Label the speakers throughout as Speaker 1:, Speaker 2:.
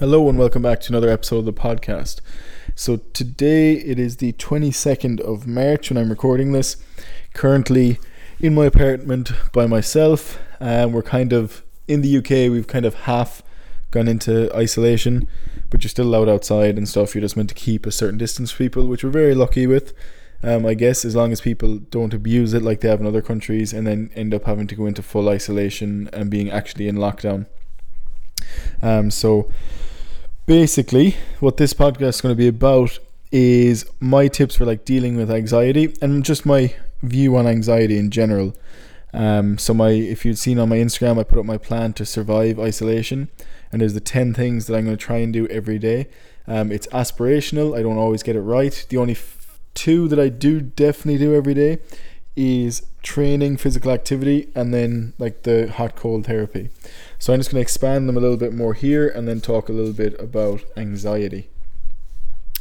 Speaker 1: Hello and welcome back to another episode of the podcast. So today it is the 22nd of March when I'm recording this. Currently in my apartment by myself, and we're kind of in the UK. We've kind of half gone into isolation, but you're still allowed outside and stuff. You're just meant to keep a certain distance from people, which we're very lucky with. Um, I guess as long as people don't abuse it like they have in other countries, and then end up having to go into full isolation and being actually in lockdown. Um, so basically what this podcast is going to be about is my tips for like dealing with anxiety and just my view on anxiety in general. Um, so my if you'd seen on my instagram i put up my plan to survive isolation and there's the 10 things that i'm going to try and do every day. Um, it's aspirational i don't always get it right. The only f- two that i do definitely do every day is training, physical activity, and then like the hot cold therapy. So I'm just going to expand them a little bit more here and then talk a little bit about anxiety.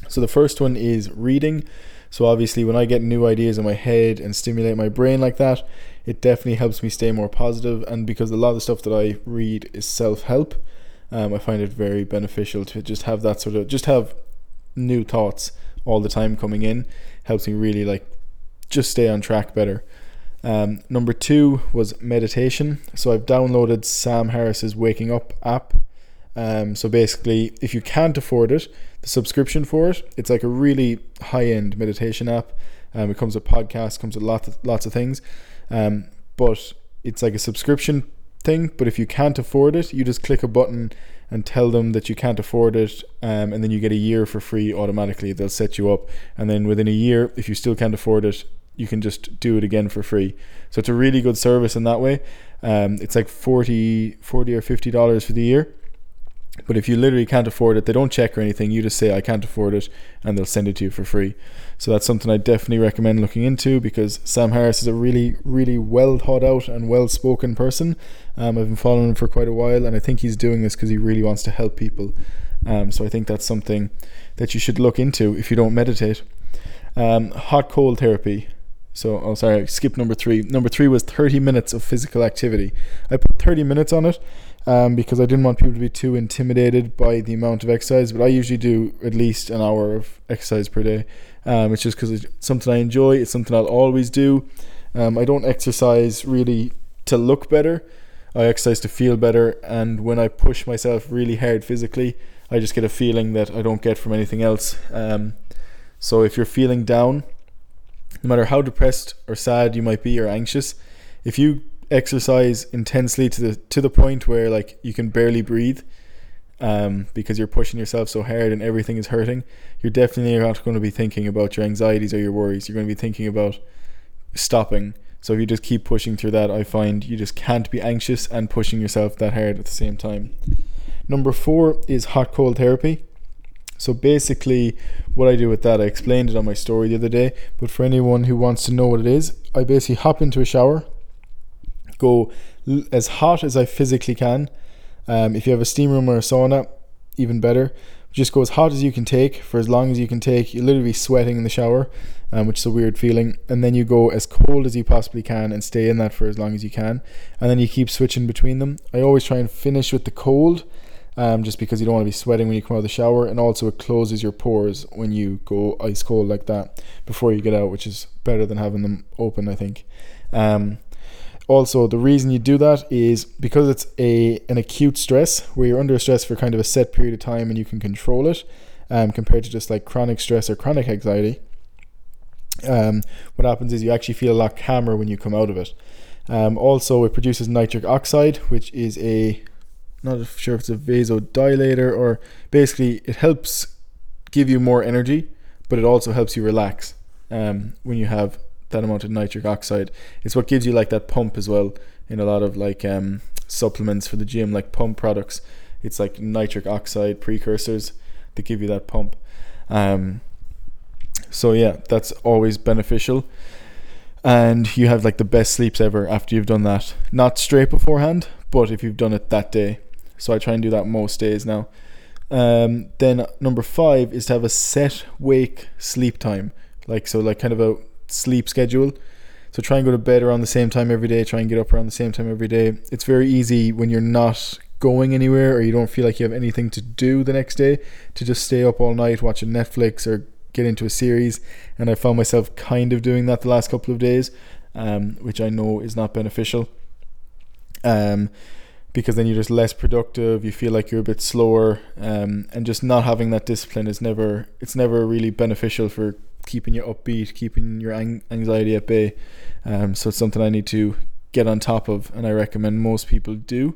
Speaker 1: So the first one is reading. So obviously, when I get new ideas in my head and stimulate my brain like that, it definitely helps me stay more positive. And because a lot of the stuff that I read is self help, um, I find it very beneficial to just have that sort of just have new thoughts all the time coming in. Helps me really like just stay on track better. Um, number two was meditation. So I've downloaded Sam Harris's Waking Up app. Um, so basically, if you can't afford it, the subscription for it, it's like a really high end meditation app. Um, it comes with podcasts, comes with lots of, lots of things. Um, but it's like a subscription thing. But if you can't afford it, you just click a button and tell them that you can't afford it, um, and then you get a year for free automatically. They'll set you up, and then within a year, if you still can't afford it, you can just do it again for free. So it's a really good service in that way. Um, it's like 40, 40 or fifty dollars for the year. But if you literally can't afford it, they don't check or anything. You just say I can't afford it, and they'll send it to you for free. So that's something I definitely recommend looking into because Sam Harris is a really, really well thought out and well spoken person. Um, I've been following him for quite a while, and I think he's doing this because he really wants to help people. Um, so I think that's something that you should look into if you don't meditate. Um, hot cold therapy. So, oh, sorry, I skipped number three. Number three was 30 minutes of physical activity. I put 30 minutes on it um, because I didn't want people to be too intimidated by the amount of exercise, but I usually do at least an hour of exercise per day. Um, it's just because it's something I enjoy, it's something I'll always do. Um, I don't exercise really to look better, I exercise to feel better, and when I push myself really hard physically, I just get a feeling that I don't get from anything else. Um, so if you're feeling down, no matter how depressed or sad you might be or anxious, if you exercise intensely to the to the point where like you can barely breathe, um, because you're pushing yourself so hard and everything is hurting, you're definitely not going to be thinking about your anxieties or your worries. You're going to be thinking about stopping. So if you just keep pushing through that, I find you just can't be anxious and pushing yourself that hard at the same time. Number four is hot cold therapy. So basically, what I do with that, I explained it on my story the other day. But for anyone who wants to know what it is, I basically hop into a shower, go as hot as I physically can. Um, if you have a steam room or a sauna, even better. Just go as hot as you can take for as long as you can take. You're literally sweating in the shower, um, which is a weird feeling. And then you go as cold as you possibly can and stay in that for as long as you can. And then you keep switching between them. I always try and finish with the cold um, just because you don't want to be sweating when you come out of the shower, and also it closes your pores when you go ice cold like that before you get out, which is better than having them open, I think. Um, also, the reason you do that is because it's a an acute stress where you're under stress for kind of a set period of time and you can control it, um, compared to just like chronic stress or chronic anxiety. Um, what happens is you actually feel a lot calmer when you come out of it. Um, also, it produces nitric oxide, which is a not sure if it's a vasodilator or basically it helps give you more energy, but it also helps you relax um, when you have that amount of nitric oxide. It's what gives you like that pump as well in a lot of like um, supplements for the gym, like pump products. It's like nitric oxide precursors that give you that pump. Um, so yeah, that's always beneficial. And you have like the best sleeps ever after you've done that. Not straight beforehand, but if you've done it that day. So I try and do that most days now. Um, then number five is to have a set wake sleep time, like so, like kind of a sleep schedule. So try and go to bed around the same time every day. Try and get up around the same time every day. It's very easy when you're not going anywhere or you don't feel like you have anything to do the next day to just stay up all night watching Netflix or get into a series. And I found myself kind of doing that the last couple of days, um, which I know is not beneficial. Um, because then you're just less productive. You feel like you're a bit slower, um, and just not having that discipline is never it's never really beneficial for keeping you upbeat, keeping your anxiety at bay. Um, so it's something I need to get on top of, and I recommend most people do.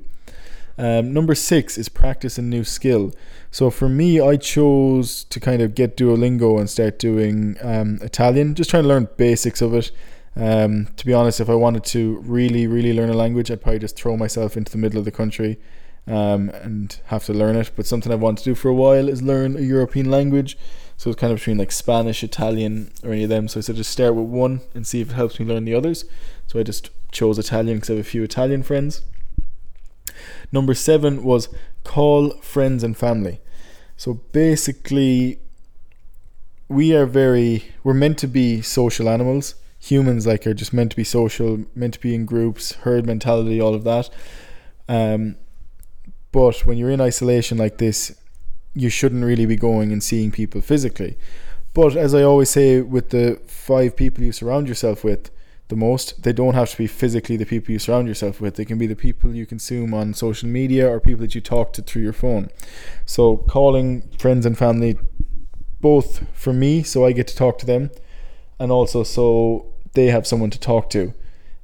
Speaker 1: Um, number six is practice a new skill. So for me, I chose to kind of get Duolingo and start doing um, Italian, just trying to learn basics of it. Um, to be honest, if I wanted to really, really learn a language, I'd probably just throw myself into the middle of the country um, and have to learn it. But something I've wanted to do for a while is learn a European language. So it's kind of between like Spanish, Italian, or any of them. So I said just start with one and see if it helps me learn the others. So I just chose Italian because I have a few Italian friends. Number seven was call friends and family. So basically, we are very, we're meant to be social animals humans like are just meant to be social, meant to be in groups, herd mentality, all of that. Um, but when you're in isolation like this, you shouldn't really be going and seeing people physically. But as I always say, with the five people you surround yourself with the most, they don't have to be physically the people you surround yourself with. They can be the people you consume on social media or people that you talk to through your phone. So calling friends and family, both for me, so I get to talk to them, and also so they have someone to talk to.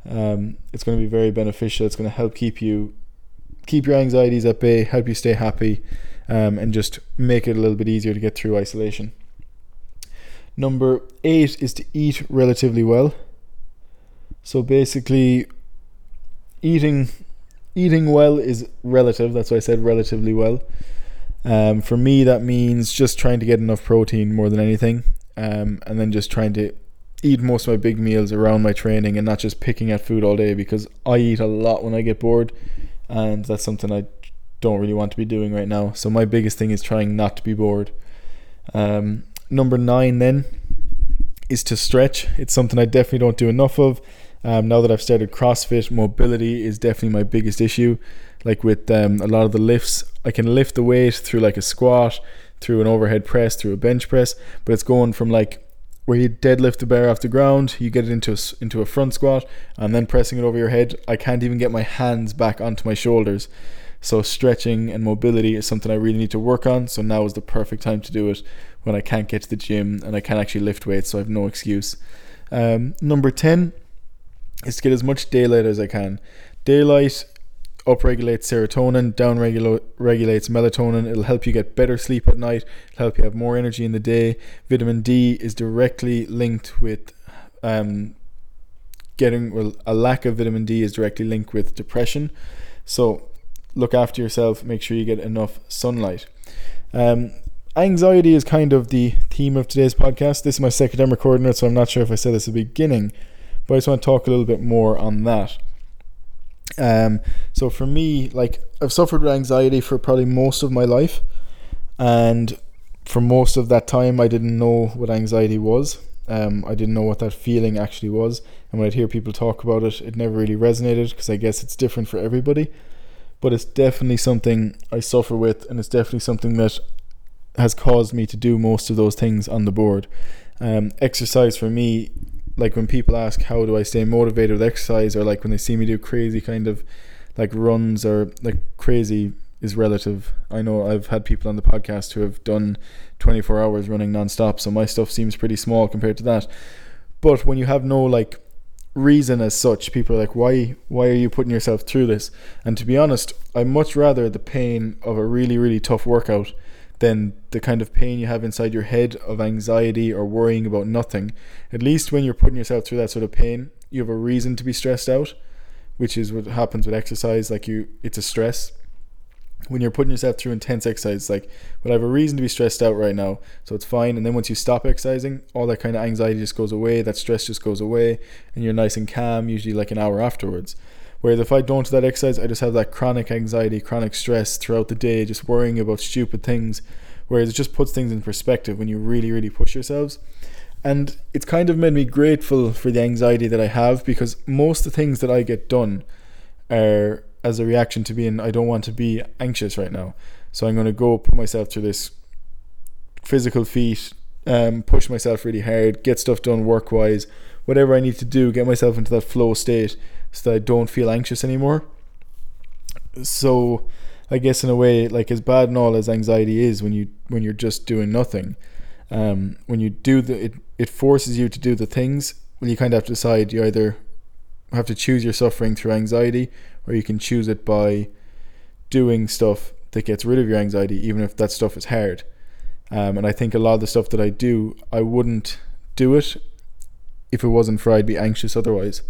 Speaker 1: Um, it's going to be very beneficial. It's going to help keep you keep your anxieties at bay, help you stay happy, um, and just make it a little bit easier to get through isolation. Number eight is to eat relatively well. So basically, eating eating well is relative. That's why I said relatively well. Um, for me, that means just trying to get enough protein more than anything, um, and then just trying to eat most of my big meals around my training and not just picking at food all day because I eat a lot when I get bored and that's something I don't really want to be doing right now. So my biggest thing is trying not to be bored. Um, number nine then is to stretch. It's something I definitely don't do enough of. Um, now that I've started CrossFit, mobility is definitely my biggest issue. Like with um, a lot of the lifts, I can lift the weight through like a squat, through an overhead press, through a bench press, but it's going from like where you deadlift the bar off the ground, you get it into a, into a front squat, and then pressing it over your head. I can't even get my hands back onto my shoulders. So stretching and mobility is something I really need to work on. So now is the perfect time to do it when I can't get to the gym and I can't actually lift weights, so I have no excuse. Um, number ten is to get as much daylight as I can. Daylight upregulates serotonin, downregulates melatonin. It'll help you get better sleep at night. It'll help you have more energy in the day. Vitamin D is directly linked with um, getting well. A lack of vitamin D is directly linked with depression. So look after yourself. Make sure you get enough sunlight. Um, anxiety is kind of the theme of today's podcast. This is my second time recording it, so I'm not sure if I said this at the beginning, but I just want to talk a little bit more on that. Um, so for me, like I've suffered with anxiety for probably most of my life, and for most of that time, I didn't know what anxiety was. Um, I didn't know what that feeling actually was, and when I'd hear people talk about it, it never really resonated because I guess it's different for everybody. But it's definitely something I suffer with, and it's definitely something that has caused me to do most of those things on the board. Um, exercise for me like when people ask how do I stay motivated with exercise, or like when they see me do crazy kind of like runs or like crazy is relative. I know I've had people on the podcast who have done 24 hours running nonstop, so my stuff seems pretty small compared to that. But when you have no like reason as such, people are like, why why are you putting yourself through this? And to be honest, I much rather the pain of a really really tough workout than the kind of pain you have inside your head of anxiety or worrying about nothing. At least when you're putting yourself through that sort of pain, you have a reason to be stressed out, which is what happens with exercise. Like you, it's a stress. When you're putting yourself through intense exercise, like, well, I have a reason to be stressed out right now, so it's fine. And then once you stop exercising, all that kind of anxiety just goes away, that stress just goes away, and you're nice and calm, usually like an hour afterwards. Whereas if I don't do that exercise, I just have that chronic anxiety, chronic stress throughout the day, just worrying about stupid things. Whereas it just puts things in perspective when you really, really push yourselves. And it's kind of made me grateful for the anxiety that I have because most of the things that I get done are as a reaction to being I don't want to be anxious right now. So I'm going to go put myself through this physical feat, um, push myself really hard, get stuff done work wise, whatever I need to do, get myself into that flow state so that I don't feel anxious anymore. So I guess in a way, like as bad and all as anxiety is when you when you're just doing nothing, um, when you do the it, it forces you to do the things. Well, you kind of have to decide. You either have to choose your suffering through anxiety, or you can choose it by doing stuff that gets rid of your anxiety, even if that stuff is hard. Um, and I think a lot of the stuff that I do, I wouldn't do it if it wasn't for I'd be anxious otherwise.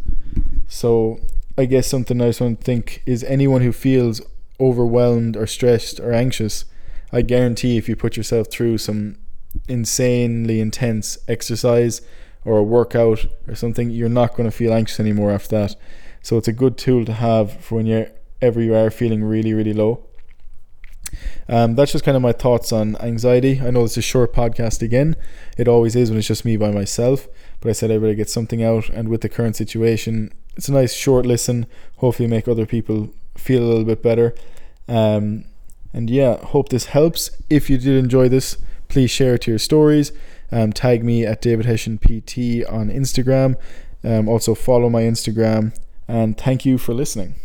Speaker 1: So I guess something I just want to think is anyone who feels overwhelmed or stressed or anxious, I guarantee if you put yourself through some insanely intense exercise or a workout or something, you're not going to feel anxious anymore after that. So it's a good tool to have for when you're ever you are feeling really, really low. Um, that's just kind of my thoughts on anxiety. I know it's a short podcast again. It always is when it's just me by myself. But I said I better get something out, and with the current situation, it's a nice short listen. Hopefully, make other people feel a little bit better. Um, and yeah, hope this helps. If you did enjoy this, please share it to your stories. Um, tag me at David Hession PT on Instagram. Um, also follow my Instagram. And thank you for listening.